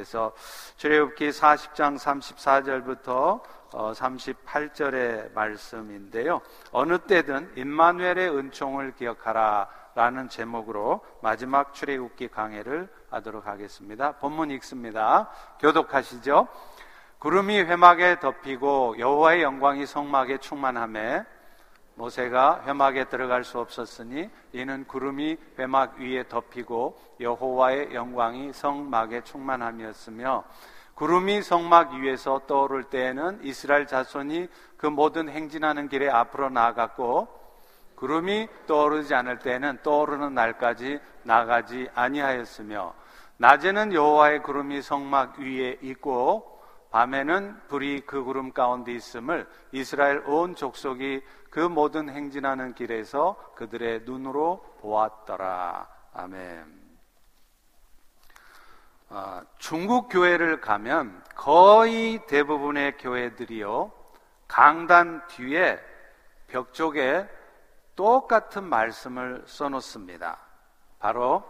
그래서 출애굽기 40장 34절부터 38절의 말씀인데요. 어느 때든 임마누엘의 은총을 기억하라라는 제목으로 마지막 출애굽기 강해를 하도록 하겠습니다. 본문 읽습니다. 교독하시죠. 구름이 회막에 덮이고 여호와의 영광이 성막에 충만함에 모세가 회막에 들어갈 수 없었으니 이는 구름이 회막 위에 덮이고 여호와의 영광이 성막에 충만함이었으며 구름이 성막 위에서 떠오를 때에는 이스라엘 자손이 그 모든 행진하는 길에 앞으로 나아갔고 구름이 떠오르지 않을 때에는 떠오르는 날까지 나가지 아니하였으며 낮에는 여호와의 구름이 성막 위에 있고 밤에는 불이 그 구름 가운데 있음을 이스라엘 온 족속이 그 모든 행진하는 길에서 그들의 눈으로 보았더라. 아멘. 아, 중국 교회를 가면 거의 대부분의 교회들이요, 강단 뒤에 벽 쪽에 똑같은 말씀을 써놓습니다. 바로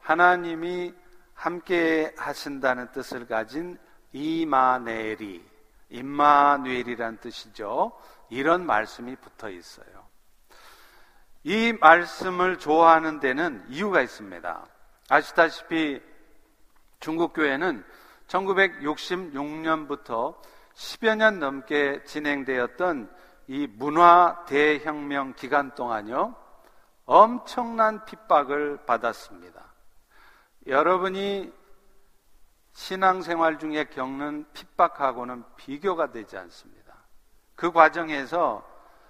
하나님이 함께 하신다는 뜻을 가진 이마네리, 임마누엘이란 뜻이죠. 이런 말씀이 붙어 있어요. 이 말씀을 좋아하는 데는 이유가 있습니다. 아시다시피 중국 교회는 1966년부터 10여 년 넘게 진행되었던 이 문화 대혁명 기간 동안요, 엄청난 핍박을 받았습니다. 여러분이 신앙생활 중에 겪는 핍박하고는 비교가 되지 않습니다. 그 과정에서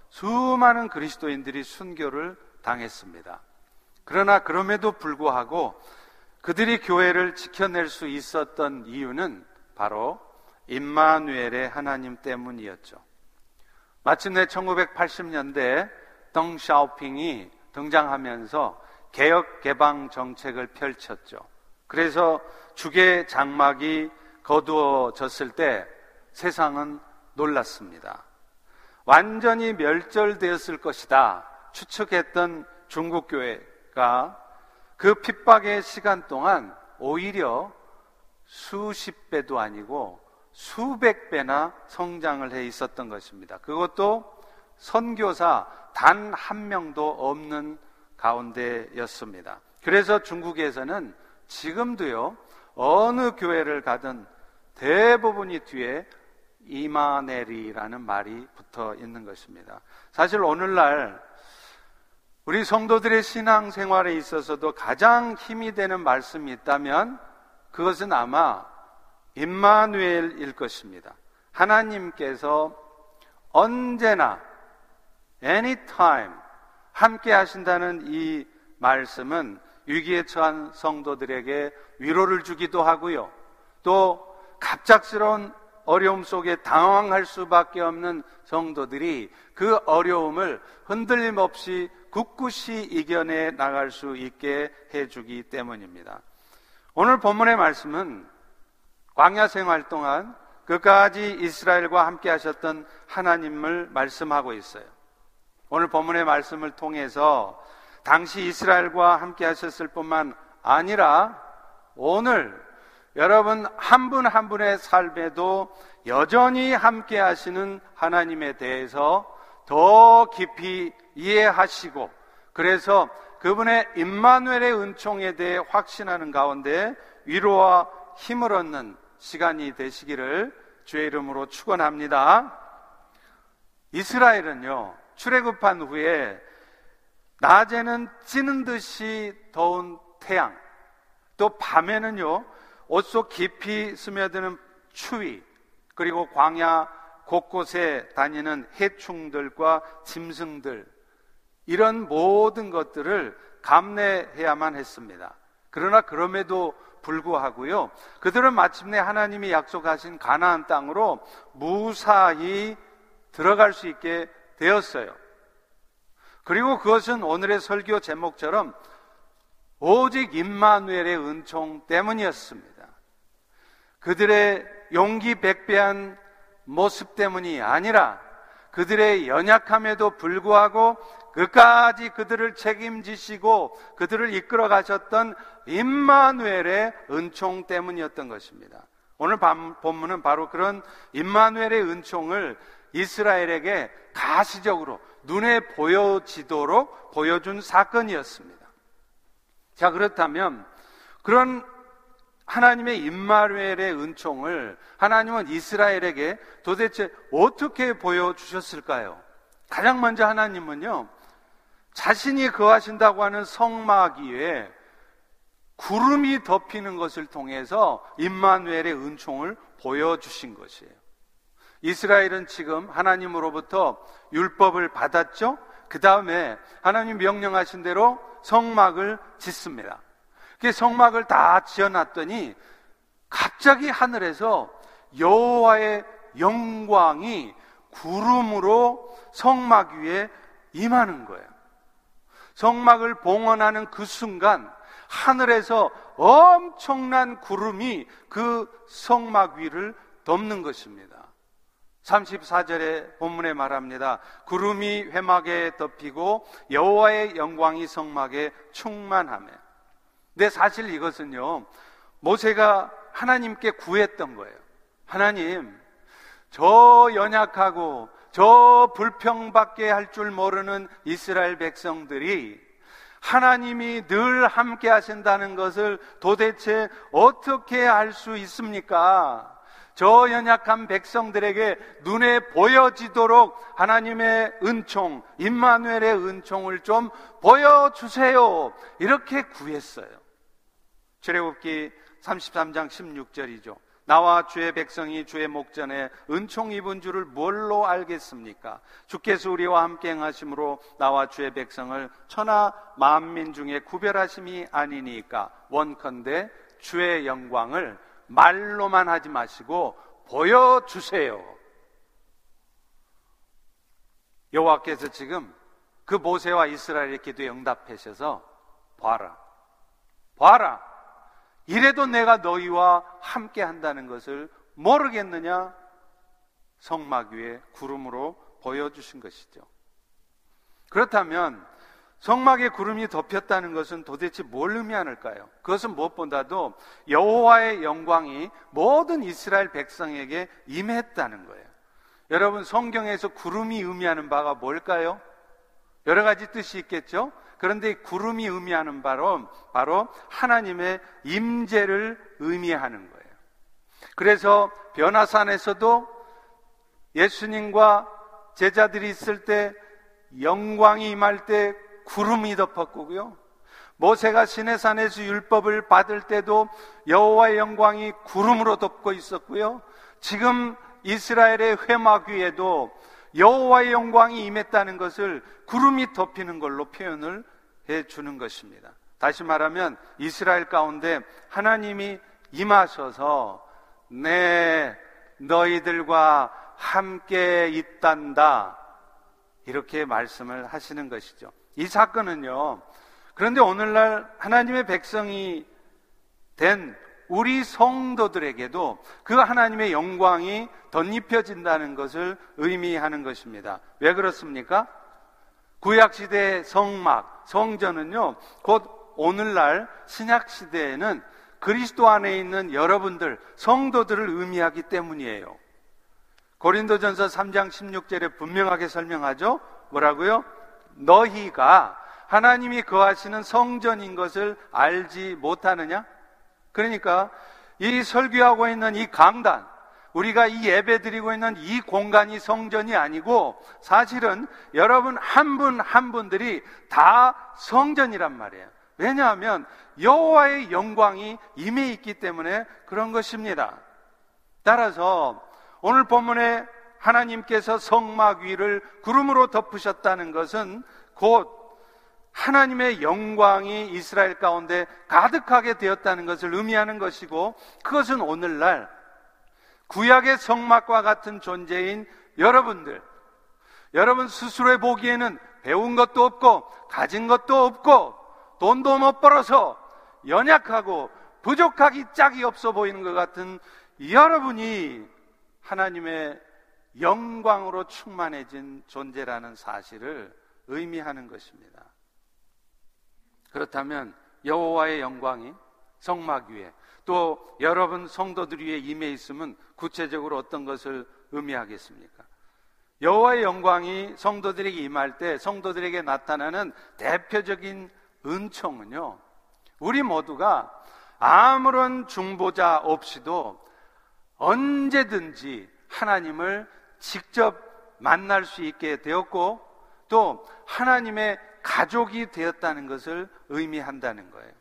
수많은 그리스도인들이 순교를 당했습니다. 그러나 그럼에도 불구하고 그들이 교회를 지켜낼 수 있었던 이유는 바로 임마누엘의 하나님 때문이었죠. 마침내 1980년대 덩샤오핑이 등장하면서 개혁 개방 정책을 펼쳤죠. 그래서 죽의 장막이 거두어졌을 때 세상은 놀랐습니다. 완전히 멸절되었을 것이다 추측했던 중국 교회가 그 핍박의 시간 동안 오히려 수십 배도 아니고 수백 배나 성장을 해 있었던 것입니다. 그것도 선교사 단 한 명도 없는 가운데였습니다. 그래서 중국에서는 지금도요, 어느 교회를 가든 대부분이 뒤에 이마네리라는 말이 붙어 있는 것입니다. 사실 오늘날 우리 성도들의 신앙 생활에 있어서도 가장 힘이 되는 말씀이 있다면 그것은 아마 임마누엘일 것입니다. 하나님께서 언제나 anytime 함께 하신다는 이 말씀은 위기에 처한 성도들에게 위로를 주기도 하고요. 또 갑작스러운 어려움 속에 당황할 수밖에 없는 성도들이 그 어려움을 흔들림 없이 굳굳이 이겨내 나갈 수 있게 해주기 때문입니다. 오늘 본문의 말씀은 광야 생활 동안 끝까지 이스라엘과 함께 하셨던 하나님을 말씀하고 있어요. 오늘 본문의 말씀을 통해서 당시 이스라엘과 함께 하셨을 뿐만 아니라 오늘 여러분 한 분한 한 분의 삶에도 여전히 함께 하시는 하나님에 대해서 더 깊이 이해하시고 그래서 그분의 임마누엘의 은총에 대해 확신하는 가운데 위로와 힘을 얻는 시간이 되시기를 주의 이름으로 축원합니다. 이스라엘은요 출애굽한 후에 낮에는 찌는 듯이 더운 태양, 또 밤에는요, 옷 속 깊이 스며드는 추위, 그리고 광야 곳곳에 다니는 해충들과 짐승들, 이런 모든 것들을 감내해야만 했습니다. 그러나 그럼에도 불구하고요, 그들은 마침내 하나님이 약속하신 가나안 땅으로 무사히 들어갈 수 있게 되었어요. 그리고 그것은 오늘의 설교 제목처럼 오직 임마누엘의 은총 때문이었습니다. 그들의 용기 백배한 모습 때문이 아니라 그들의 연약함에도 불구하고 끝까지 그들을 책임지시고 그들을 이끌어 가셨던 임마누엘의 은총 때문이었던 것입니다. 오늘 본문은 바로 그런 임마누엘의 은총을 이스라엘에게 가시적으로 눈에 보여지도록 보여준 사건이었습니다. 자, 그렇다면 그런 하나님의 임마누엘의 은총을 하나님은 이스라엘에게 도대체 어떻게 보여주셨을까요? 가장 먼저 하나님은요, 자신이 거하신다고 하는 성막 위에 구름이 덮이는 것을 통해서 임마누엘의 은총을 보여주신 것이에요. 이스라엘은 지금 하나님으로부터 율법을 받았죠? 그 다음에 하나님 명령하신 대로 성막을 짓습니다. 그 성막을 다 지어놨더니 갑자기 하늘에서 여호와의 영광이 구름으로 성막 위에 임하는 거예요. 성막을 봉헌하는 그 순간 하늘에서 엄청난 구름이 그 성막 위를 덮는 것입니다. 34절에 본문에 말합니다. 구름이 회막에 덮이고 여호와의 영광이 성막에 충만하며. 근데 사실 이것은요. 모세가 하나님께 구했던 거예요. 하나님, 저 연약하고 저 불평받게 할 줄 모르는 이스라엘 백성들이 하나님이 늘 함께 하신다는 것을 도대체 어떻게 알 수 있습니까? 저 연약한 백성들에게 눈에 보여지도록 하나님의 은총, 임마누엘의 은총을 좀 보여주세요. 이렇게 구했어요. 출애굽기 33장 16절이죠. 나와 주의 백성이 주의 목전에 은총 입은 줄을 뭘로 알겠습니까? 주께서 우리와 함께 행하심으로 나와 주의 백성을 천하 만민 중에 구별하심이 아니니까 원컨대 주의 영광을 말로만 하지 마시고 보여주세요. 여호와께서 지금 그 모세와 이스라엘의 기도에 응답하셔서 봐라. 봐라. 이래도 내가 너희와 함께 한다는 것을 모르겠느냐? 성막 위에 구름으로 보여주신 것이죠. 그렇다면 성막에 구름이 덮였다는 것은 도대체 뭘 의미하는가요? 그것은 무엇보다도 여호와의 영광이 모든 이스라엘 백성에게 임했다는 거예요. 여러분 성경에서 구름이 의미하는 바가 뭘까요? 여러 가지 뜻이 있겠죠. 그런데 구름이 의미하는 바로 바로 하나님의 임재를 의미하는 거예요. 그래서 변화산에서도 예수님과 제자들이 있을 때 영광이 임할 때 구름이 덮었고요. 모세가 시내산에서 율법을 받을 때도 여호와의 영광이 구름으로 덮고 있었고요. 지금 이스라엘의 회막 위에도 여호와의 영광이 임했다는 것을 구름이 덮이는 걸로 표현을 해 주는 것입니다. 다시 말하면 이스라엘 가운데 하나님이 임하셔서 내 너희들과 함께 있단다. 이렇게 말씀을 하시는 것이죠. 이 사건은요. 그런데 오늘날 하나님의 백성이 된 우리 성도들에게도 그 하나님의 영광이 덧입혀진다는 것을 의미하는 것입니다. 왜 그렇습니까? 구약시대의 성막, 성전은요, 곧 오늘날 신약시대에는 그리스도 안에 있는 여러분들, 성도들을 의미하기 때문이에요. 고린도전서 3장 16절에 분명하게 설명하죠? 뭐라고요? 너희가 하나님이 거하시는 성전인 것을 알지 못하느냐? 그러니까 이 설교하고 있는 이 강단, 우리가 이 예배 드리고 있는 이 공간이 성전이 아니고 사실은 여러분 한 분한 한 분들이 다 성전이란 말이에요. 왜냐하면 여호와의 영광이 임해 있기 때문에 그런 것입니다. 따라서 오늘 본문에 하나님께서 성막 위를 구름으로 덮으셨다는 것은 곧 하나님의 영광이 이스라엘 가운데 가득하게 되었다는 것을 의미하는 것이고 그것은 오늘날 구약의 성막과 같은 존재인 여러분들, 여러분 스스로의 보기에는 배운 것도 없고 가진 것도 없고 돈도 못 벌어서 연약하고 부족하기 짝이 없어 보이는 것 같은 여러분이 하나님의 영광으로 충만해진 존재라는 사실을 의미하는 것입니다. 그렇다면 여호와의 영광이 성막 위에 또 여러분 성도들 위에 임해 있으면 구체적으로 어떤 것을 의미하겠습니까? 여호와의 영광이 성도들에게 임할 때 성도들에게 나타나는 대표적인 은총은요. 우리 모두가 아무런 중보자 없이도 언제든지 하나님을 직접 만날 수 있게 되었고 또 하나님의 가족이 되었다는 것을 의미한다는 거예요.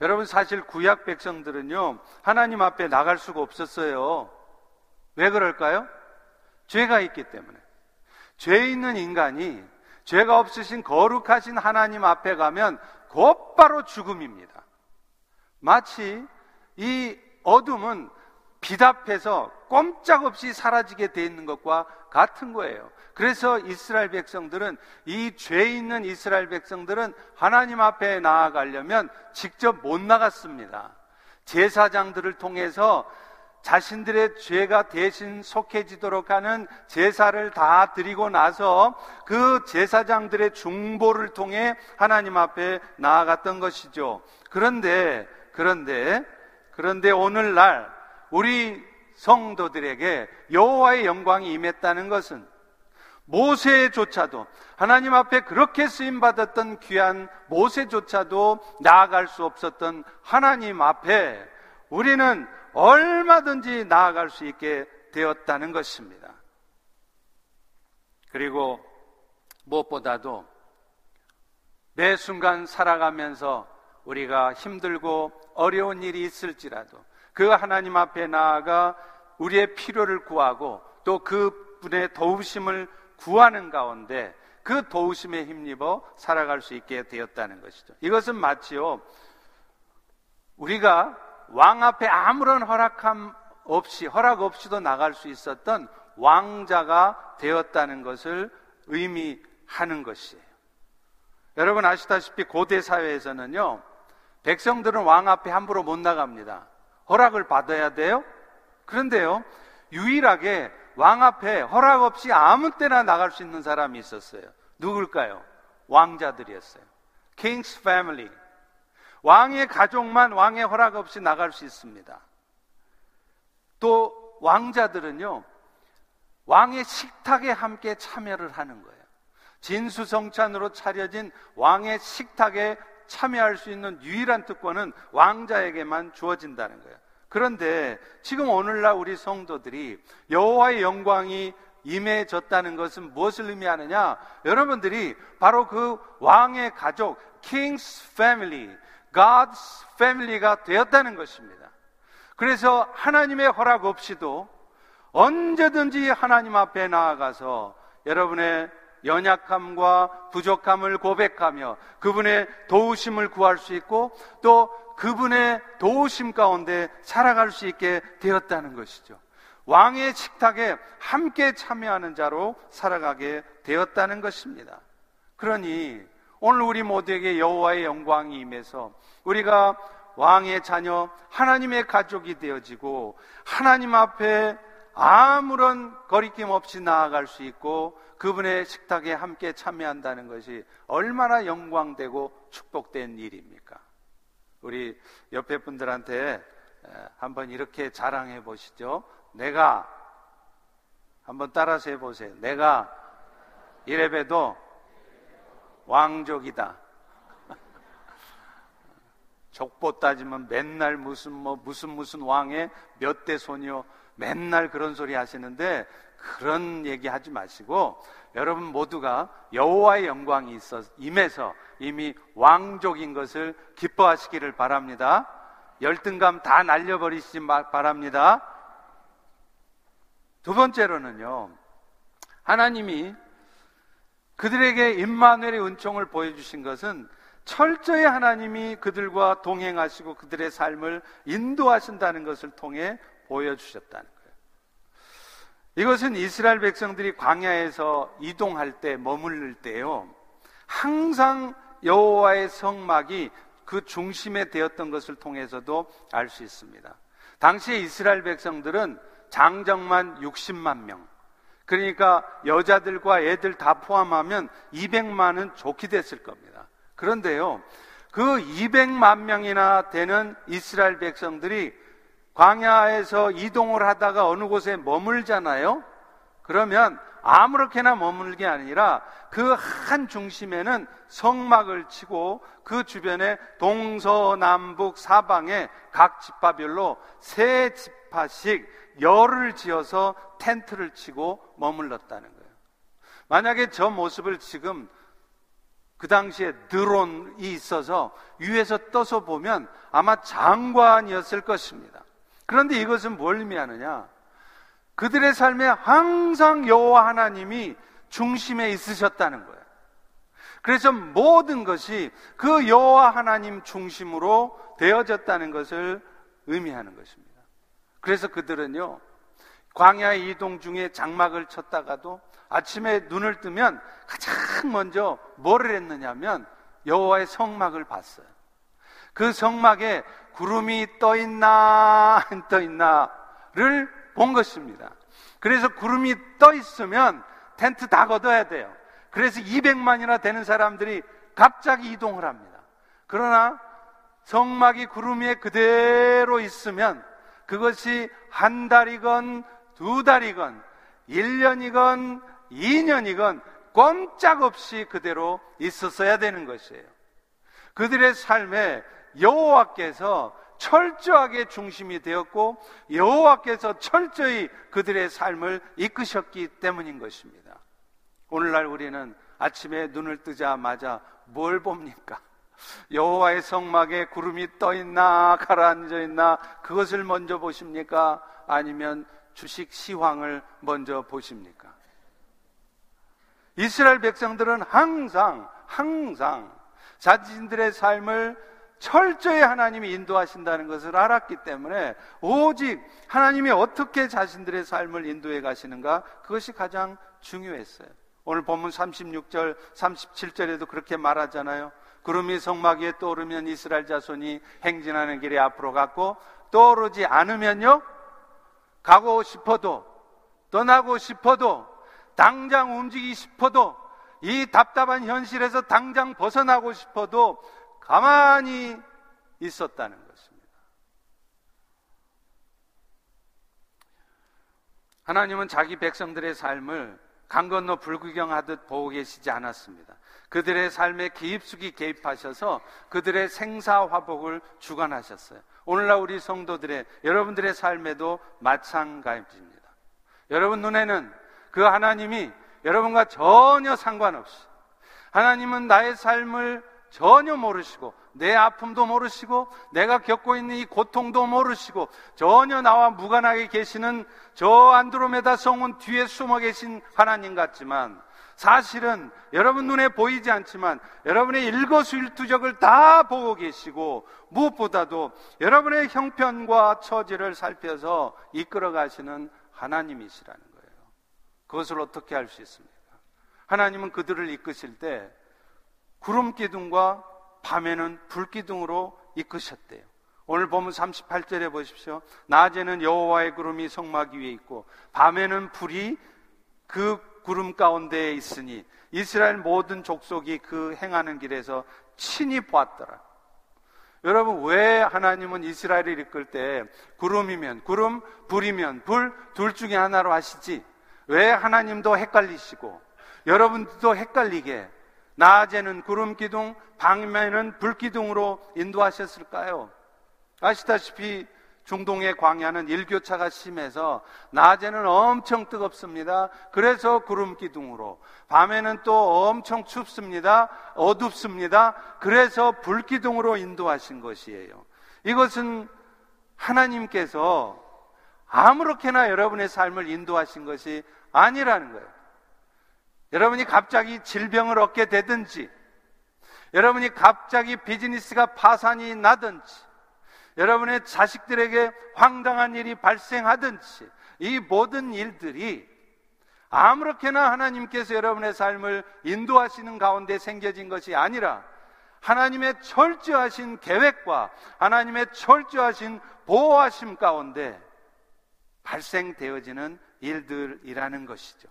여러분 사실 구약 백성들은요 하나님 앞에 나갈 수가 없었어요. 왜 그럴까요? 죄가 있기 때문에. 죄 있는 인간이 죄가 없으신 거룩하신 하나님 앞에 가면 곧바로 죽음입니다. 마치 이 어둠은 빛 앞에서 꼼짝없이 사라지게 돼 있는 것과 같은 거예요. 그래서 이스라엘 백성들은 이 죄 있는 이스라엘 백성들은 하나님 앞에 나아가려면 직접 못 나갔습니다. 제사장들을 통해서 자신들의 죄가 대신 속해지도록 하는 제사를 다 드리고 나서 그 제사장들의 중보를 통해 하나님 앞에 나아갔던 것이죠. 그런데, 그런데, 그런데 오늘날 우리 성도들에게 여호와의 영광이 임했다는 것은 모세조차도 하나님 앞에 그렇게 쓰임 받았던 귀한 모세조차도 나아갈 수 없었던 하나님 앞에 우리는 얼마든지 나아갈 수 있게 되었다는 것입니다. 그리고 무엇보다도 매 순간 살아가면서 우리가 힘들고 어려운 일이 있을지라도 그 하나님 앞에 나아가 우리의 필요를 구하고 또 그분의 도우심을 구하는 가운데 그 도우심에 힘입어 살아갈 수 있게 되었다는 것이죠. 이것은 마치요. 우리가 왕 앞에 아무런 허락함 없이, 허락 없이도 나갈 수 있었던 왕자가 되었다는 것을 의미하는 것이에요. 여러분 아시다시피 고대 사회에서는요, 백성들은 왕 앞에 함부로 못 나갑니다. 허락을 받아야 돼요? 그런데요, 유일하게 왕 앞에 허락 없이 아무 때나 나갈 수 있는 사람이 있었어요. 누굴까요? 왕자들이었어요. King's Family. 왕의 가족만 왕의 허락 없이 나갈 수 있습니다. 또 왕자들은요, 왕의 식탁에 함께 참여를 하는 거예요. 진수성찬으로 차려진 왕의 식탁에 참여할 수 있는 유일한 특권은 왕자에게만 주어진다는 거예요. 그런데 지금 오늘날 우리 성도들이 여호와의 영광이 임해졌다는 것은 무엇을 의미하느냐? 여러분들이 바로 그 왕의 가족, King's Family, God's Family가 되었다는 것입니다. 그래서 하나님의 허락 없이도 언제든지 하나님 앞에 나아가서 여러분의 연약함과 부족함을 고백하며 그분의 도우심을 구할 수 있고 또 그분의 도우심 가운데 살아갈 수 있게 되었다는 것이죠. 왕의 식탁에 함께 참여하는 자로 살아가게 되었다는 것입니다. 그러니 오늘 우리 모두에게 여호와의 영광이 임해서 우리가 왕의 자녀, 하나님의 가족이 되어지고 하나님 앞에 아무런 거리낌 없이 나아갈 수 있고 그분의 식탁에 함께 참여한다는 것이 얼마나 영광되고 축복된 일입니까? 우리 옆에 분들한테 한번 이렇게 자랑해 보시죠. 내가 한번 따라서 해 보세요. 내가 이래봬도 왕족이다. 족보 따지면 맨날 무슨 뭐 무슨 무슨 왕의 몇 대 소녀 맨날 그런 소리 하시는데 그런 얘기 하지 마시고 여러분 모두가 여호와의 영광이 있어 임해서 이미 왕족인 것을 기뻐하시기를 바랍니다. 열등감 다 날려버리시지 바랍니다. 두 번째로는요. 하나님이 그들에게 임마누엘의 은총을 보여주신 것은 철저히 하나님이 그들과 동행하시고 그들의 삶을 인도하신다는 것을 통해 보여주셨다는 거예요. 이것은 이스라엘 백성들이 광야에서 이동할 때 머무를 때요. 항상 여호와의 성막이 그 중심에 되었던 것을 통해서도 알 수 있습니다. 당시에 이스라엘 백성들은 장정만 60만 명, 그러니까 여자들과 애들 다 포함하면 200만은 좋게 됐을 겁니다. 그런데요, 그 200만 명이나 되는 이스라엘 백성들이 광야에서 이동을 하다가 어느 곳에 머물잖아요? 그러면 아무렇게나 머무는 게 아니라 그 한 중심에는 성막을 치고 그 주변에 동서남북 사방에 각 지파별로 세 지파씩 열을 지어서 텐트를 치고 머물렀다는 거예요. 만약에 저 모습을 지금 그 당시에 드론이 있어서 위에서 떠서 보면 아마 장관이었을 것입니다. 그런데 이것은 뭘 의미하느냐? 그들의 삶에 항상 여호와 하나님이 중심에 있으셨다는 거예요. 그래서 모든 것이 그 여호와 하나님 중심으로 되어졌다는 것을 의미하는 것입니다. 그래서 그들은요, 광야 이동 중에 장막을 쳤다가도 아침에 눈을 뜨면 가장 먼저 뭐를 했느냐면 여호와의 성막을 봤어요. 그 성막에 구름이 떠 있나 안 떠 있나를 본 것입니다. 그래서 구름이 떠 있으면 텐트 다 걷어야 돼요. 그래서 200만이나 되는 사람들이 갑자기 이동을 합니다. 그러나 성막이 구름 위에 그대로 있으면 그것이 한 달이건 두 달이건 1년이건 2년이건 꼼짝없이 그대로 있었어야 되는 것이에요. 그들의 삶에 여호와께서 철저하게 중심이 되었고 여호와께서 철저히 그들의 삶을 이끄셨기 때문인 것입니다. 오늘날 우리는 아침에 눈을 뜨자마자 뭘 봅니까? 여호와의 성막에 구름이 떠 있나 가라앉아 있나 그것을 먼저 보십니까? 아니면 주식 시황을 먼저 보십니까? 이스라엘 백성들은 항상 항상 자신들의 삶을 철저히 하나님이 인도하신다는 것을 알았기 때문에 오직 하나님이 어떻게 자신들의 삶을 인도해 가시는가 그것이 가장 중요했어요. 오늘 본문 36절, 37절에도 그렇게 말하잖아요. 구름이 성막 위에 떠오르면 이스라엘 자손이 행진하는 길에 앞으로 갔고 떠오르지 않으면요 가고 싶어도 떠나고 싶어도 당장 움직이고 싶어도 이 답답한 현실에서 당장 벗어나고 싶어도 가만히 있었다는 것입니다. 하나님은 자기 백성들의 삶을 강 건너 불구경하듯 보고 계시지 않았습니다. 그들의 삶에 깊숙이 개입하셔서 그들의 생사화복을 주관하셨어요. 오늘날 우리 성도들의 여러분들의 삶에도 마찬가지입니다. 여러분 눈에는 그 하나님이 여러분과 전혀 상관없이 하나님은 나의 삶을 전혀 모르시고 내 아픔도 모르시고 내가 겪고 있는 이 고통도 모르시고 전혀 나와 무관하게 계시는 저 안드로메다 성운 뒤에 숨어 계신 하나님 같지만 사실은 여러분 눈에 보이지 않지만 여러분의 일거수일투적을 다 보고 계시고 무엇보다도 여러분의 형편과 처지를 살펴서 이끌어 가시는 하나님이시라는 거예요. 그것을 어떻게 할 수 있습니까? 하나님은 그들을 이끄실 때 구름 기둥과 밤에는 불 기둥으로 이끄셨대요. 오늘 보면 38절에 보십시오. 낮에는 여호와의 구름이 성막 위에 있고 밤에는 불이 그 구름 가운데에 있으니 이스라엘 모든 족속이 그 행하는 길에서 친히 보았더라. 여러분 왜 하나님은 이스라엘을 이끌 때 구름이면 구름, 불이면 불 둘 중에 하나로 하시지? 왜 하나님도 헷갈리시고 여러분도 헷갈리게 낮에는 구름 기둥, 밤에는 불 기둥으로 인도하셨을까요? 아시다시피 중동의 광야는 일교차가 심해서 낮에는 엄청 뜨겁습니다. 그래서 구름 기둥으로 밤에는 또 엄청 춥습니다. 어둡습니다. 그래서 불 기둥으로 인도하신 것이에요. 이것은 하나님께서 아무렇게나 여러분의 삶을 인도하신 것이 아니라는 거예요. 여러분이 갑자기 질병을 얻게 되든지, 여러분이 갑자기 비즈니스가 파산이 나든지, 여러분의 자식들에게 황당한 일이 발생하든지, 이 모든 일들이 아무렇게나 하나님께서 여러분의 삶을 인도하시는 가운데 생겨진 것이 아니라 하나님의 철저하신 계획과 하나님의 철저하신 보호하심 가운데 발생되어지는 일들이라는 것이죠.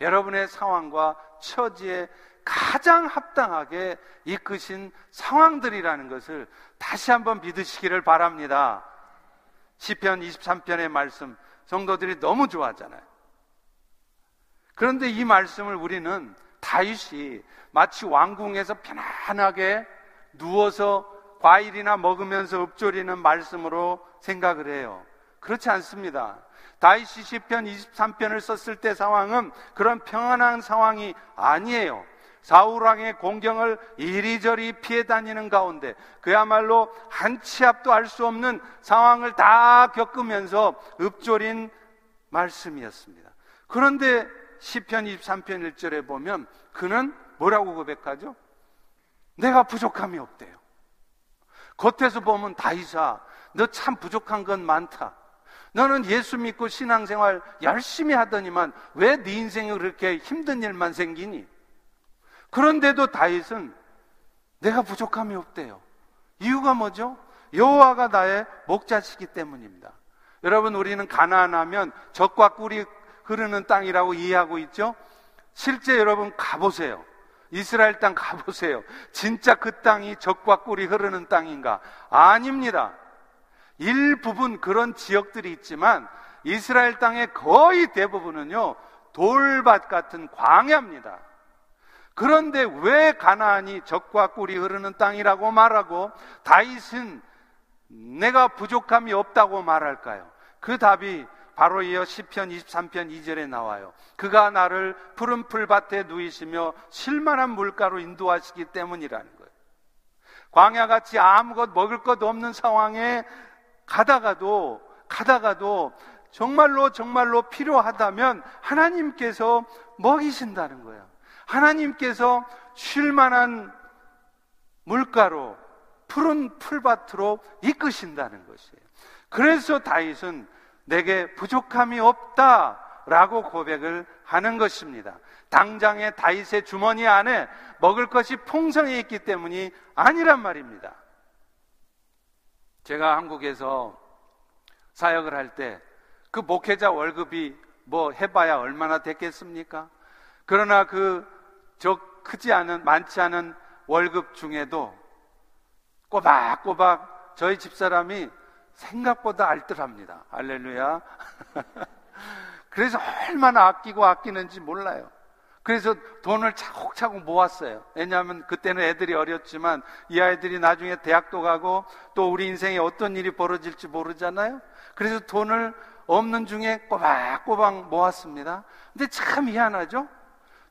여러분의 상황과 처지에 가장 합당하게 이끄신 상황들이라는 것을 다시 한번 믿으시기를 바랍니다. 시편 23편의 말씀 성도들이 너무 좋아하잖아요. 그런데 이 말씀을 우리는 다윗이 마치 왕궁에서 편안하게 누워서 과일이나 먹으면서 읊조리는 말씀으로 생각을 해요. 그렇지 않습니다. 다윗이 시편 23편을 썼을 때 상황은 그런 평안한 상황이 아니에요. 사울왕의 공경을 이리저리 피해 다니는 가운데 그야말로 한 치 앞도 알 수 없는 상황을 다 겪으면서 읊조린 말씀이었습니다. 그런데 시편 23편 1절에 보면 그는 뭐라고 고백하죠? 내가 부족함이 없대요. 겉에서 보면 다이사, 너 참 부족한 건 많다. 너는 예수 믿고 신앙생활 열심히 하더니만 왜 네 인생에 그렇게 힘든 일만 생기니? 그런데도 다윗은 내가 부족함이 없대요. 이유가 뭐죠? 여호와가 나의 목자시기 때문입니다. 여러분 우리는 가나안하면 적과 꿀이 흐르는 땅이라고 이해하고 있죠? 실제 여러분 가보세요. 이스라엘 땅 가보세요. 진짜 그 땅이 적과 꿀이 흐르는 땅인가? 아닙니다. 일부분 그런 지역들이 있지만 이스라엘 땅의 거의 대부분은요, 돌밭 같은 광야입니다. 그런데 왜 가나안이 적과 꿀이 흐르는 땅이라고 말하고 다윗은 내가 부족함이 없다고 말할까요? 그 답이 바로 이어 시편 23편 2절에 나와요. 그가 나를 푸른 풀밭에 누이시며 실만한 물가로 인도하시기 때문이라는 거예요. 광야같이 아무것 먹을 것 없는 상황에 가다가도 가다가도 정말로 정말로 필요하다면 하나님께서 먹이신다는 거예요. 하나님께서 쉴 만한 물가로 푸른 풀밭으로 이끄신다는 것이에요. 그래서 다윗은 내게 부족함이 없다라고 고백을 하는 것입니다. 당장의 다윗의 주머니 안에 먹을 것이 풍성해 있기 때문이 아니란 말입니다. 제가 한국에서 사역을 할 때 그 목회자 월급이 뭐 해봐야 얼마나 됐겠습니까? 그러나 그 저 크지 않은 많지 않은 월급 중에도 꼬박꼬박 저희 집사람이 생각보다 알뜰합니다. 알렐루야. 그래서 얼마나 아끼고 아끼는지 몰라요. 그래서 돈을 차곡차곡 모았어요. 왜냐하면 그때는 애들이 어렸지만 이 아이들이 나중에 대학도 가고 또 우리 인생에 어떤 일이 벌어질지 모르잖아요. 그래서 돈을 없는 중에 꼬박꼬박 모았습니다. 근데 참 희한하죠?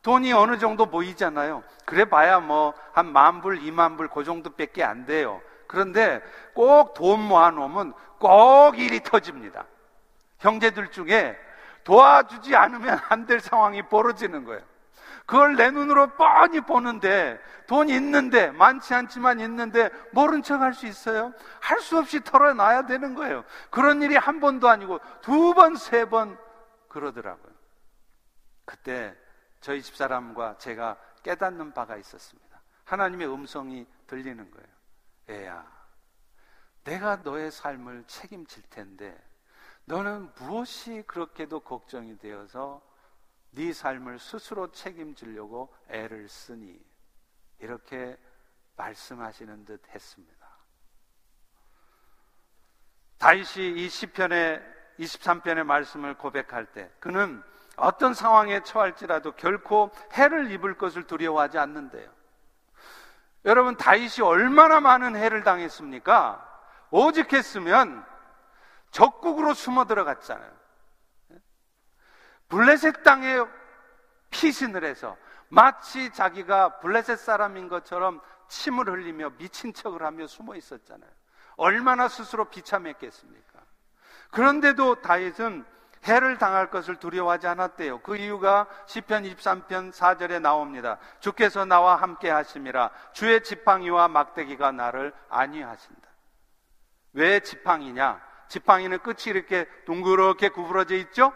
돈이 어느 정도 모이잖아요. 그래 봐야 뭐 한 만 불, 이만 불, 그 정도 밖에 안 돼요. 그런데 꼭 돈 모아놓으면 꼭 일이 터집니다. 형제들 중에 도와주지 않으면 안 될 상황이 벌어지는 거예요. 그걸 내 눈으로 뻔히 보는데 돈 있는데 많지 않지만 있는데 모른 척 할 수 있어요? 할 수 없이 털어놔야 되는 거예요. 그런 일이 한 번도 아니고 두 번, 세 번 그러더라고요. 그때 저희 집사람과 제가 깨닫는 바가 있었습니다. 하나님의 음성이 들리는 거예요. 애야, 내가 너의 삶을 책임질 텐데 너는 무엇이 그렇게도 걱정이 되어서 네 삶을 스스로 책임지려고 애를 쓰니 이렇게 말씀하시는 듯 했습니다. 다윗이 이 시편의 23편의 말씀을 고백할 때 그는 어떤 상황에 처할지라도 결코 해를 입을 것을 두려워하지 않는데요. 여러분 다윗이 얼마나 많은 해를 당했습니까? 오직 했으면 적국으로 숨어 들어갔잖아요. 블레셋 땅에 피신을 해서 마치 자기가 블레셋 사람인 것처럼 침을 흘리며 미친 척을 하며 숨어 있었잖아요. 얼마나 스스로 비참했겠습니까? 그런데도 다윗은 해를 당할 것을 두려워하지 않았대요. 그 이유가 시편 23편 4절에 나옵니다. 주께서 나와 함께 하심이라 주의 지팡이와 막대기가 나를 안위하신다. 왜 지팡이냐? 지팡이는 끝이 이렇게 둥그렇게 구부러져 있죠?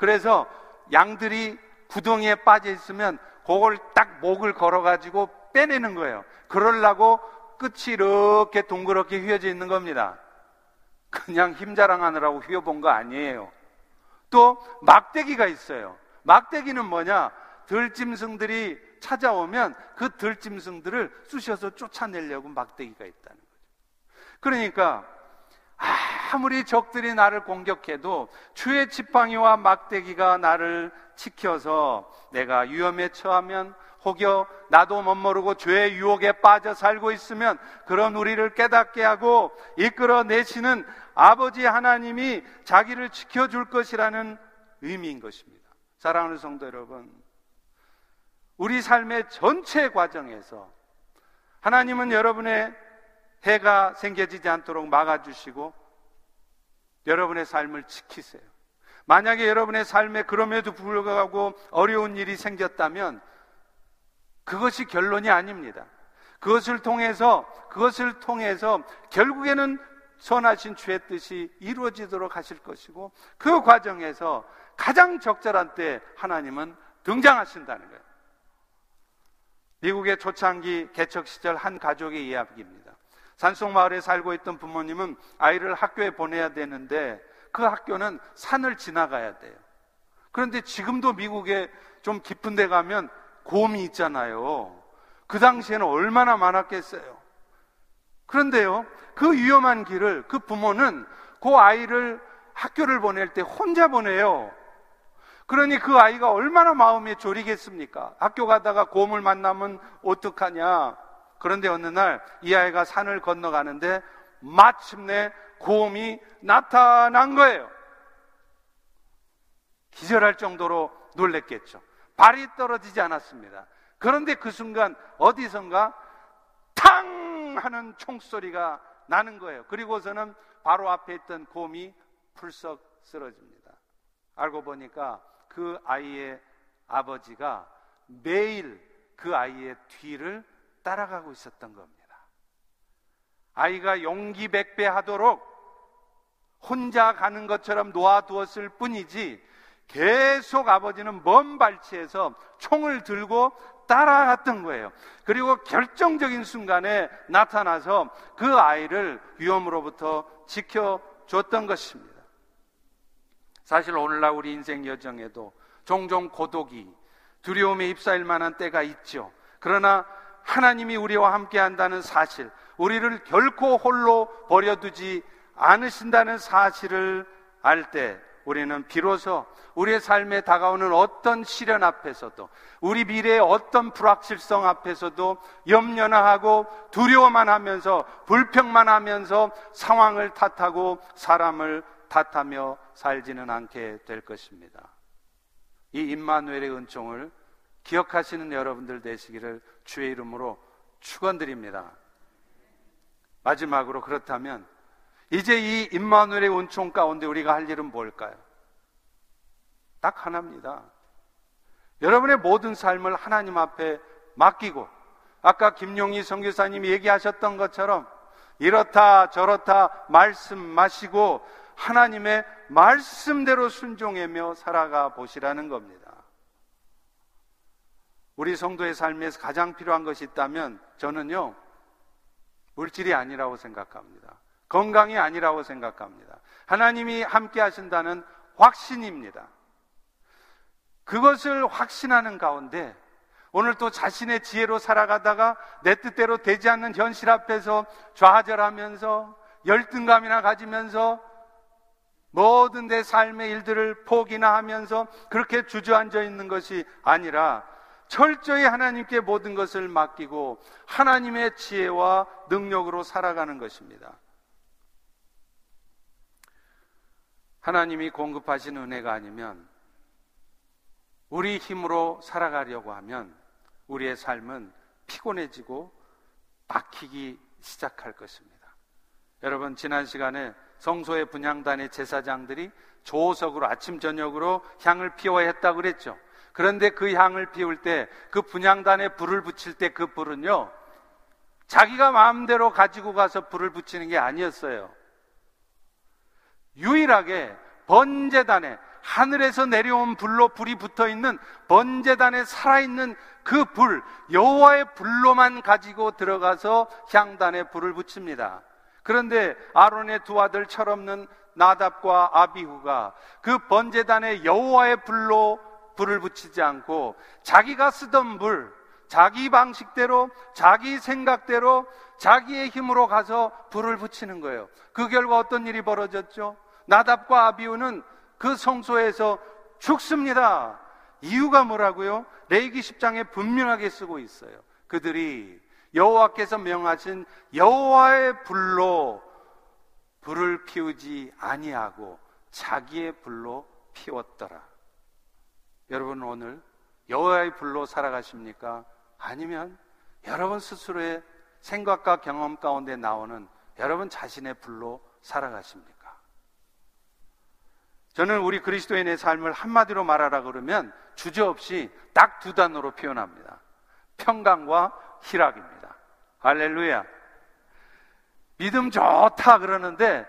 그래서 양들이 구덩이에 빠져 있으면 그걸 딱 목을 걸어가지고 빼내는 거예요. 그러려고 끝이 이렇게 동그랗게 휘어져 있는 겁니다. 그냥 힘 자랑하느라고 휘어본 거 아니에요. 또 막대기가 있어요. 막대기는 뭐냐? 들짐승들이 찾아오면 그 들짐승들을 쑤셔서 쫓아내려고 막대기가 있다는 거죠. 그러니까 아무리 적들이 나를 공격해도 주의 지팡이와 막대기가 나를 지켜서 내가 위험에 처하면 혹여 나도 못 모르고 죄의 유혹에 빠져 살고 있으면 그런 우리를 깨닫게 하고 이끌어 내시는 아버지 하나님이 자기를 지켜줄 것이라는 의미인 것입니다. 사랑하는 성도 여러분, 우리 삶의 전체 과정에서 하나님은 여러분의 해가 생겨지지 않도록 막아주시고 여러분의 삶을 지키세요. 만약에 여러분의 삶에 그럼에도 불구하고 어려운 일이 생겼다면 그것이 결론이 아닙니다. 그것을 통해서 그것을 통해서 결국에는 선하신 주의 뜻이 이루어지도록 하실 것이고 그 과정에서 가장 적절한 때 하나님은 등장하신다는 거예요. 미국의 초창기 개척 시절 한 가족의 이야기입니다. 산속 마을에 살고 있던 부모님은 아이를 학교에 보내야 되는데 그 학교는 산을 지나가야 돼요. 그런데 지금도 미국에 좀 깊은 데 가면 곰이 있잖아요. 그 당시에는 얼마나 많았겠어요. 그런데요, 그 위험한 길을 그 부모는 그 아이를 학교를 보낼 때 혼자 보내요. 그러니 그 아이가 얼마나 마음에 졸이겠습니까? 학교 가다가 곰을 만나면 어떡하냐? 그런데 어느 날 이 아이가 산을 건너가는데 마침내 곰이 나타난 거예요. 기절할 정도로 놀랬겠죠. 발이 떨어지지 않았습니다. 그런데 그 순간 어디선가 탕 하는 총소리가 나는 거예요. 그리고서는 바로 앞에 있던 곰이 풀썩 쓰러집니다. 알고 보니까 그 아이의 아버지가 매일 그 아이의 뒤를 따라가고 있었던 겁니다. 아이가 용기 백배 하도록 혼자 가는 것처럼 놓아두었을 뿐이지 계속 아버지는 먼 발치에서 총을 들고 따라갔던 거예요. 그리고 결정적인 순간에 나타나서 그 아이를 위험으로부터 지켜줬던 것입니다. 사실 오늘날 우리 인생 여정에도 종종 고독이 두려움에 휩싸일 만한 때가 있죠. 그러나 하나님이 우리와 함께 한다는 사실, 우리를 결코 홀로 버려두지 않으신다는 사실을 알 때 우리는 비로소 우리의 삶에 다가오는 어떤 시련 앞에서도 우리 미래의 어떤 불확실성 앞에서도 염려나 하고 두려워만 하면서 불평만 하면서 상황을 탓하고 사람을 탓하며 살지는 않게 될 것입니다. 이 임마누엘의 은총을 기억하시는 여러분들 되시기를 주의 이름으로 축원드립니다. 마지막으로 그렇다면 이제 이 임마누엘의 은총 가운데 우리가 할 일은 뭘까요? 딱 하나입니다. 여러분의 모든 삶을 하나님 앞에 맡기고 아까 김용희 선교사님이 얘기하셨던 것처럼 이렇다 저렇다 말씀 마시고 하나님의 말씀대로 순종하며 살아가 보시라는 겁니다. 우리 성도의 삶에서 가장 필요한 것이 있다면 저는요 물질이 아니라고 생각합니다. 건강이 아니라고 생각합니다. 하나님이 함께 하신다는 확신입니다. 그것을 확신하는 가운데 오늘 또 자신의 지혜로 살아가다가 내 뜻대로 되지 않는 현실 앞에서 좌절하면서 열등감이나 가지면서 모든 내 삶의 일들을 포기나 하면서 그렇게 주저앉아 있는 것이 아니라 철저히 하나님께 모든 것을 맡기고 하나님의 지혜와 능력으로 살아가는 것입니다. 하나님이 공급하신 은혜가 아니면 우리 힘으로 살아가려고 하면 우리의 삶은 피곤해지고 막히기 시작할 것입니다. 여러분, 지난 시간에 성소의 분향단의 제사장들이 조석으로 아침, 저녁으로 향을 피워야 했다고 그랬죠. 그런데 그 향을 피울 때 그 분향단에 불을 붙일 때 그 불은요, 자기가 마음대로 가지고 가서 불을 붙이는 게 아니었어요. 유일하게 번제단에 하늘에서 내려온 불로 불이 붙어 있는 번제단에 살아있는 그 불, 여호와의 불로만 가지고 들어가서 향단에 불을 붙입니다. 그런데 아론의 두 아들 철없는 나답과 아비후가 그 번제단에 여호와의 불로 불을 붙이지 않고 자기가 쓰던 불, 자기 방식대로, 자기 생각대로, 자기의 힘으로 가서 불을 붙이는 거예요. 그 결과 어떤 일이 벌어졌죠? 나답과 아비우는 그 성소에서 죽습니다. 이유가 뭐라고요? 레이기 10장에 분명하게 쓰고 있어요. 그들이 여호와께서 명하신 여호와의 불로 불을 피우지 아니하고 자기의 불로 피웠더라. 여러분 오늘 여호와의 불로 살아가십니까? 아니면 여러분 스스로의 생각과 경험 가운데 나오는 여러분 자신의 불로 살아가십니까? 저는 우리 그리스도인의 삶을 한마디로 말하라 그러면 주저 없이 딱 두 단어로 표현합니다. 평강과 희락입니다. 할렐루야. 믿음 좋다 그러는데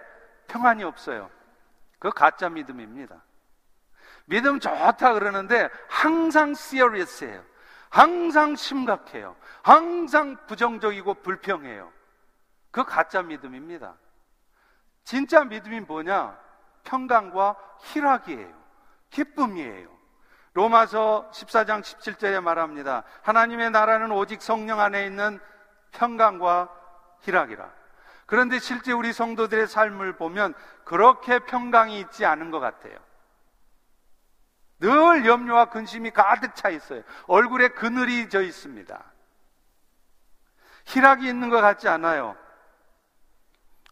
평안이 없어요. 그 가짜 믿음입니다. 믿음 좋다 그러는데 항상 시어리스해요. 항상 심각해요. 항상 부정적이고 불평해요. 그 가짜 믿음입니다. 진짜 믿음이 뭐냐? 평강과 희락이에요. 기쁨이에요. 로마서 14장 17절에 말합니다. 하나님의 나라는 오직 성령 안에 있는 평강과 희락이라. 그런데 실제 우리 성도들의 삶을 보면 그렇게 평강이 있지 않은 것 같아요. 늘 염려와 근심이 가득 차 있어요. 얼굴에 그늘이 져 있습니다. 희락이 있는 것 같지 않아요.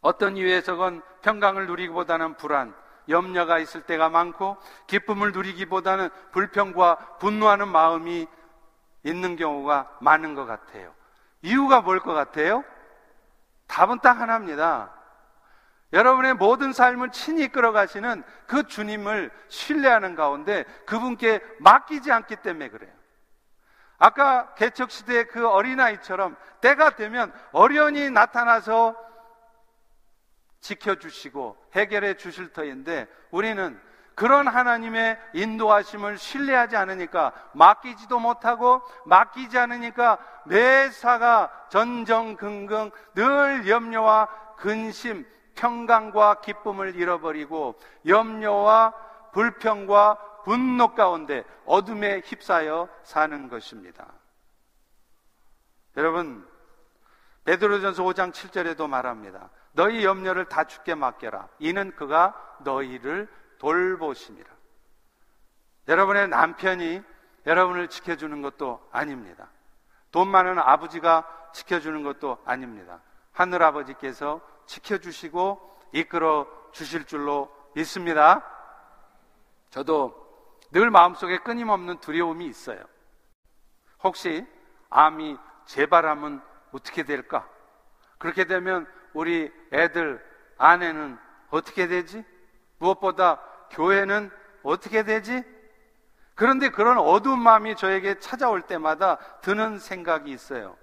어떤 이유에서건 평강을 누리기보다는 불안, 염려가 있을 때가 많고 기쁨을 누리기보다는 불평과 분노하는 마음이 있는 경우가 많은 것 같아요. 이유가 뭘 것 같아요? 답은 딱 하나입니다. 여러분의 모든 삶을 친히 이끌어 가시는 그 주님을 신뢰하는 가운데 그분께 맡기지 않기 때문에 그래요. 아까 개척 시대의 그 어린아이처럼 때가 되면 어련히 나타나서 지켜주시고 해결해 주실 터인데 우리는 그런 하나님의 인도하심을 신뢰하지 않으니까 맡기지도 못하고 맡기지 않으니까 매사가 전정긍긍 늘 염려와 근심, 평강과 기쁨을 잃어버리고 염려와 불평과 분노 가운데 어둠에 휩싸여 사는 것입니다. 여러분 베드로전서 5장 7절에도 말합니다. 너희 염려를 다 죽게 맡겨라. 이는 그가 너희를 돌보심이라. 여러분의 남편이 여러분을 지켜주는 것도 아닙니다. 돈 많은 아버지가 지켜주는 것도 아닙니다. 하늘 아버지께서 지켜주시고 이끌어 주실 줄로 믿습니다. 저도 늘 마음속에 끊임없는 두려움이 있어요. 혹시 암이 재발하면 어떻게 될까? 그렇게 되면 우리 애들, 아내는 어떻게 되지? 무엇보다 교회는 어떻게 되지? 그런데 그런 어두운 마음이 저에게 찾아올 때마다 드는 생각이 있어요.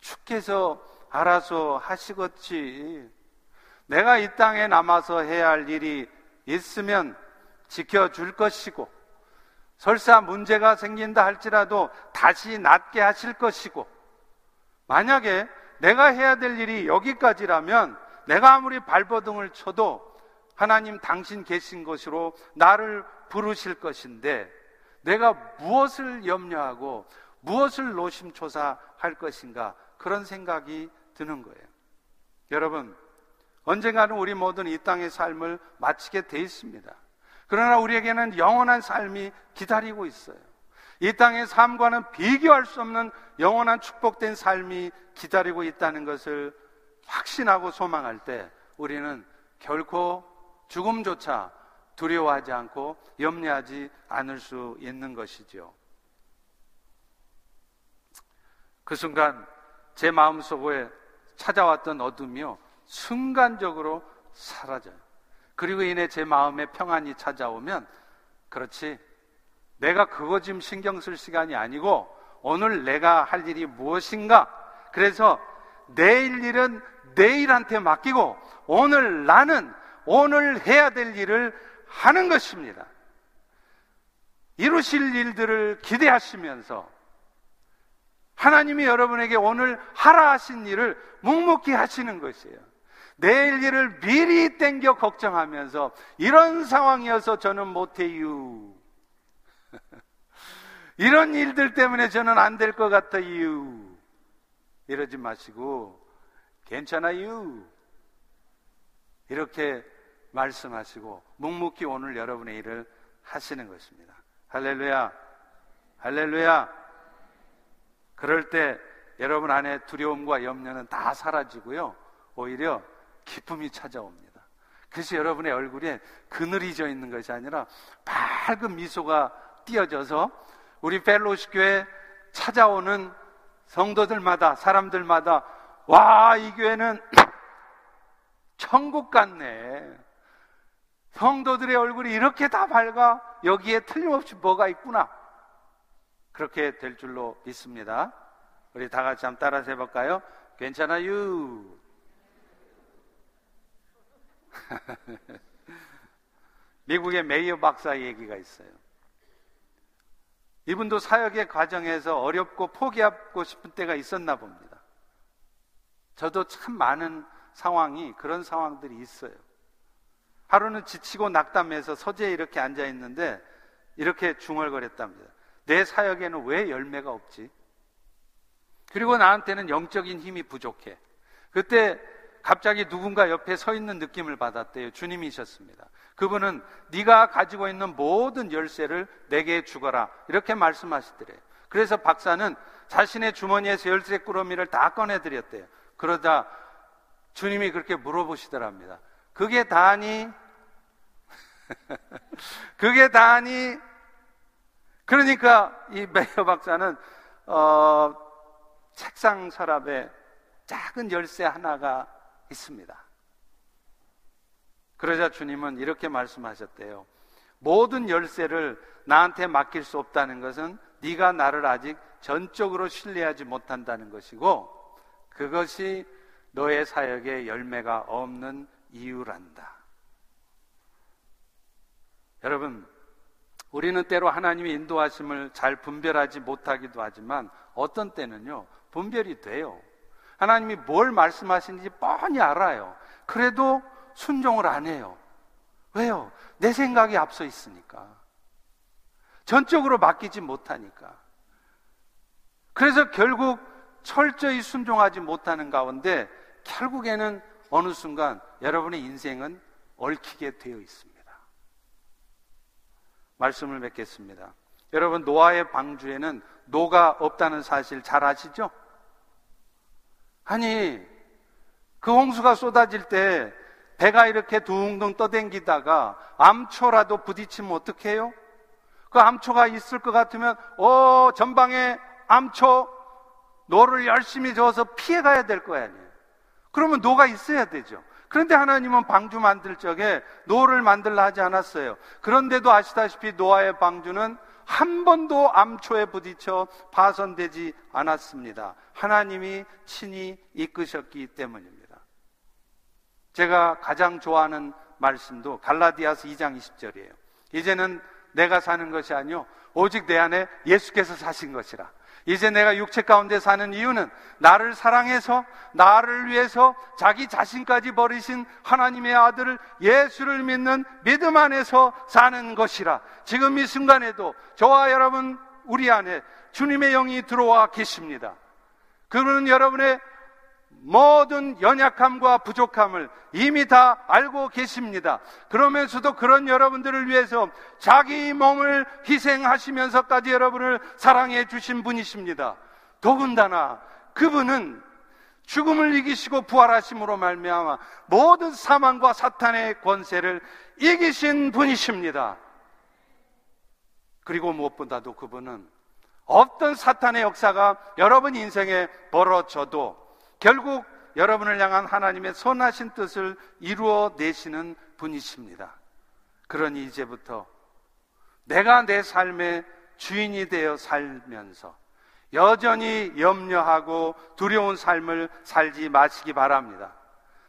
주께서 알아서 하시겠지. 내가 이 땅에 남아서 해야 할 일이 있으면 지켜줄 것이고, 설사 문제가 생긴다 할지라도 다시 낫게 하실 것이고, 만약에 내가 해야 될 일이 여기까지라면 내가 아무리 발버둥을 쳐도 하나님 당신 계신 것으로 나를 부르실 것인데 내가 무엇을 염려하고 무엇을 노심초사할 것인가 그런 생각이 드는 거예요. 여러분, 언젠가는 우리 모두는 이 땅의 삶을 마치게 돼 있습니다. 그러나 우리에게는 영원한 삶이 기다리고 있어요. 이 땅의 삶과는 비교할 수 없는 영원한 축복된 삶이 기다리고 있다는 것을 확신하고 소망할 때 우리는 결코 죽음조차 두려워하지 않고 염려하지 않을 수 있는 것이죠. 그 순간 제 마음속에 찾아왔던 어둠이요. 순간적으로 사라져요. 그리고 이내 제 마음에 평안이 찾아오면 그렇지 내가 그거 지금 신경 쓸 시간이 아니고 오늘 내가 할 일이 무엇인가? 그래서 내일 일은 내일한테 맡기고 오늘 나는 오늘 해야 될 일을 하는 것입니다. 이루실 일들을 기대하시면서 하나님이 여러분에게 오늘 하라 하신 일을 묵묵히 하시는 것이에요. 내일 일을 미리 땡겨 걱정하면서 이런 상황이어서 저는 못해요. 이런 일들 때문에 저는 안 될 것 같아요. 이러지 마시고, 괜찮아요. 이렇게 말씀하시고, 묵묵히 오늘 여러분의 일을 하시는 것입니다. 할렐루야. 할렐루야. 그럴 때 여러분 안에 두려움과 염려는 다 사라지고요. 오히려 기쁨이 찾아옵니다. 그래서 여러분의 얼굴에 그늘이 져 있는 것이 아니라 밝은 미소가 띄어져서 우리 펠로시 교회 찾아오는 성도들마다 사람들마다 와, 이 교회는 천국 같네. 성도들의 얼굴이 이렇게 다 밝아 여기에 틀림없이 뭐가 있구나. 그렇게 될 줄로 믿습니다. 우리 다 같이 한번 따라서 해볼까요? 괜찮아요. 미국의 메이어 박사 얘기가 있어요. 이분도 사역의 과정에서 어렵고 포기하고 싶은 때가 있었나 봅니다. 저도 참 많은 상황이 그런 상황들이 있어요. 하루는 지치고 낙담해서 서재에 이렇게 앉아 있는데 이렇게 중얼거렸답니다. 내 사역에는 왜 열매가 없지? 그리고 나한테는 영적인 힘이 부족해. 그때 갑자기 누군가 옆에 서 있는 느낌을 받았대요. 주님이셨습니다. 그분은 네가 가지고 있는 모든 열쇠를 내게 주거라. 이렇게 말씀하시더래요. 그래서 박사는 자신의 주머니에서 열쇠 꾸러미를 다 꺼내드렸대요. 그러다 주님이 그렇게 물어보시더랍니다. 그게 다니? 그게 다니? 그러니까 이 메이어 박사는 어, 책상 서랍에 작은 열쇠 하나가 있습니다. 그러자 주님은 이렇게 말씀하셨대요. 모든 열쇠를 나한테 맡길 수 없다는 것은 네가 나를 아직 전적으로 신뢰하지 못한다는 것이고 그것이 너의 사역에 열매가 없는 이유란다. 여러분, 우리는 때로 하나님의 인도하심을 잘 분별하지 못하기도 하지만 어떤 때는요, 분별이 돼요. 하나님이 뭘 말씀하시는지 뻔히 알아요. 그래도 순종을 안 해요. 왜요? 내 생각이 앞서 있으니까. 전적으로 맡기지 못하니까. 그래서 결국 철저히 순종하지 못하는 가운데 결국에는 어느 순간 여러분의 인생은 얽히게 되어 있습니다. 말씀을 맺겠습니다. 여러분, 노아의 방주에는 노가 없다는 사실 잘 아시죠? 아니, 그 홍수가 쏟아질 때 배가 이렇게 둥둥 떠댕기다가 암초라도 부딪히면 어떡해요? 그 암초가 있을 것 같으면, 어, 전방에 암초, 노를 열심히 저어서 피해 가야 될 거 아니에요. 그러면 노가 있어야 되죠. 그런데 하나님은 방주 만들 적에 노를 만들라 하지 않았어요. 그런데도 아시다시피 노아의 방주는 한 번도 암초에 부딪혀 파손되지 않았습니다. 하나님이 친히 이끄셨기 때문입니다. 제가 가장 좋아하는 말씀도 갈라디아서 2장 20절이에요. 이제는 내가 사는 것이 아니요 오직 내 안에 예수께서 사신 것이라. 이제 내가 육체 가운데 사는 이유는 나를 사랑해서 나를 위해서 자기 자신까지 버리신 하나님의 아들을 예수를 믿는 믿음 안에서 사는 것이라. 지금 이 순간에도 저와 여러분 우리 안에 주님의 영이 들어와 계십니다. 그분은 여러분의 모든 연약함과 부족함을 이미 다 알고 계십니다. 그러면서도 그런 여러분들을 위해서 자기 몸을 희생하시면서까지 여러분을 사랑해 주신 분이십니다. 더군다나 그분은 죽음을 이기시고 부활하심으로 말미암아 모든 사망과 사탄의 권세를 이기신 분이십니다. 그리고 무엇보다도 그분은 어떤 사탄의 역사가 여러분 인생에 벌어져도 결국 여러분을 향한 하나님의 선하신 뜻을 이루어 내시는 분이십니다. 그러니 이제부터 내가 내 삶의 주인이 되어 살면서 여전히 염려하고 두려운 삶을 살지 마시기 바랍니다.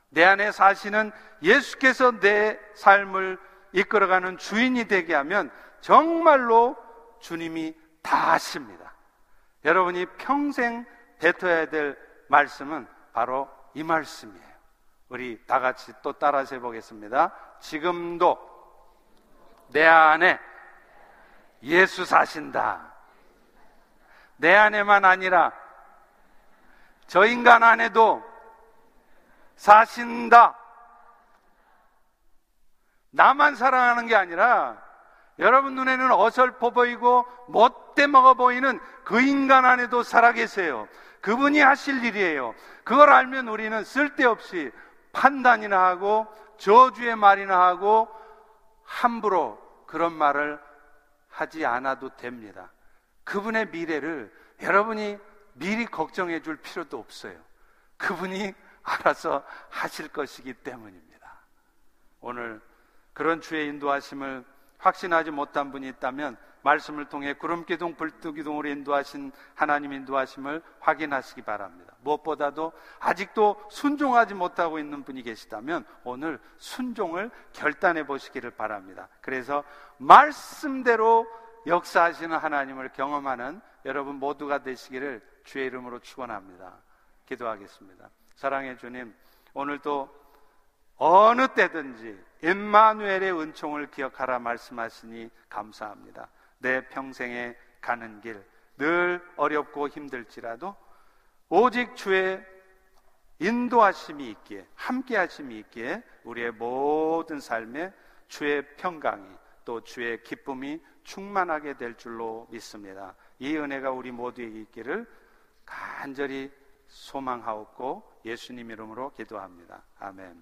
내 안에 사시는 예수께서 내 삶을 이끌어가는 주인이 되게 하면 정말로 주님이 다 하십니다. 여러분이 평생 뱉어야 될 말씀은 바로 이 말씀이에요. 우리 다 같이 또 따라서 해보겠습니다. 지금도 내 안에 예수 사신다. 내 안에만 아니라 저 인간 안에도 사신다. 나만 사랑하는 게 아니라 여러분 눈에는 어설퍼 보이고 못돼 먹어 보이는 그 인간 안에도 살아계세요. 그분이 하실 일이에요. 그걸 알면 우리는 쓸데없이 판단이나 하고 저주의 말이나 하고 함부로 그런 말을 하지 않아도 됩니다. 그분의 미래를 여러분이 미리 걱정해 줄 필요도 없어요. 그분이 알아서 하실 것이기 때문입니다. 오늘 그런 주의 인도하심을 확신하지 못한 분이 있다면 말씀을 통해 구름 기둥 불뚝 기둥으로 인도하신 하나님 인도하심을 확인하시기 바랍니다. 무엇보다도 아직도 순종하지 못하고 있는 분이 계시다면 오늘 순종을 결단해 보시기를 바랍니다. 그래서 말씀대로 역사하시는 하나님을 경험하는 여러분 모두가 되시기를 주의 이름으로 축원합니다. 기도하겠습니다. 사랑해 주님, 오늘도 어느 때든지 임마누엘의 은총을 기억하라 말씀하시니 감사합니다. 내 평생에 가는 길 늘 어렵고 힘들지라도 오직 주의 인도하심이 있기에 함께 하심이 있기에 우리의 모든 삶에 주의 평강이 또 주의 기쁨이 충만하게 될 줄로 믿습니다. 이 은혜가 우리 모두에게 있기를 간절히 소망하옵고 예수님 이름으로 기도합니다. 아멘.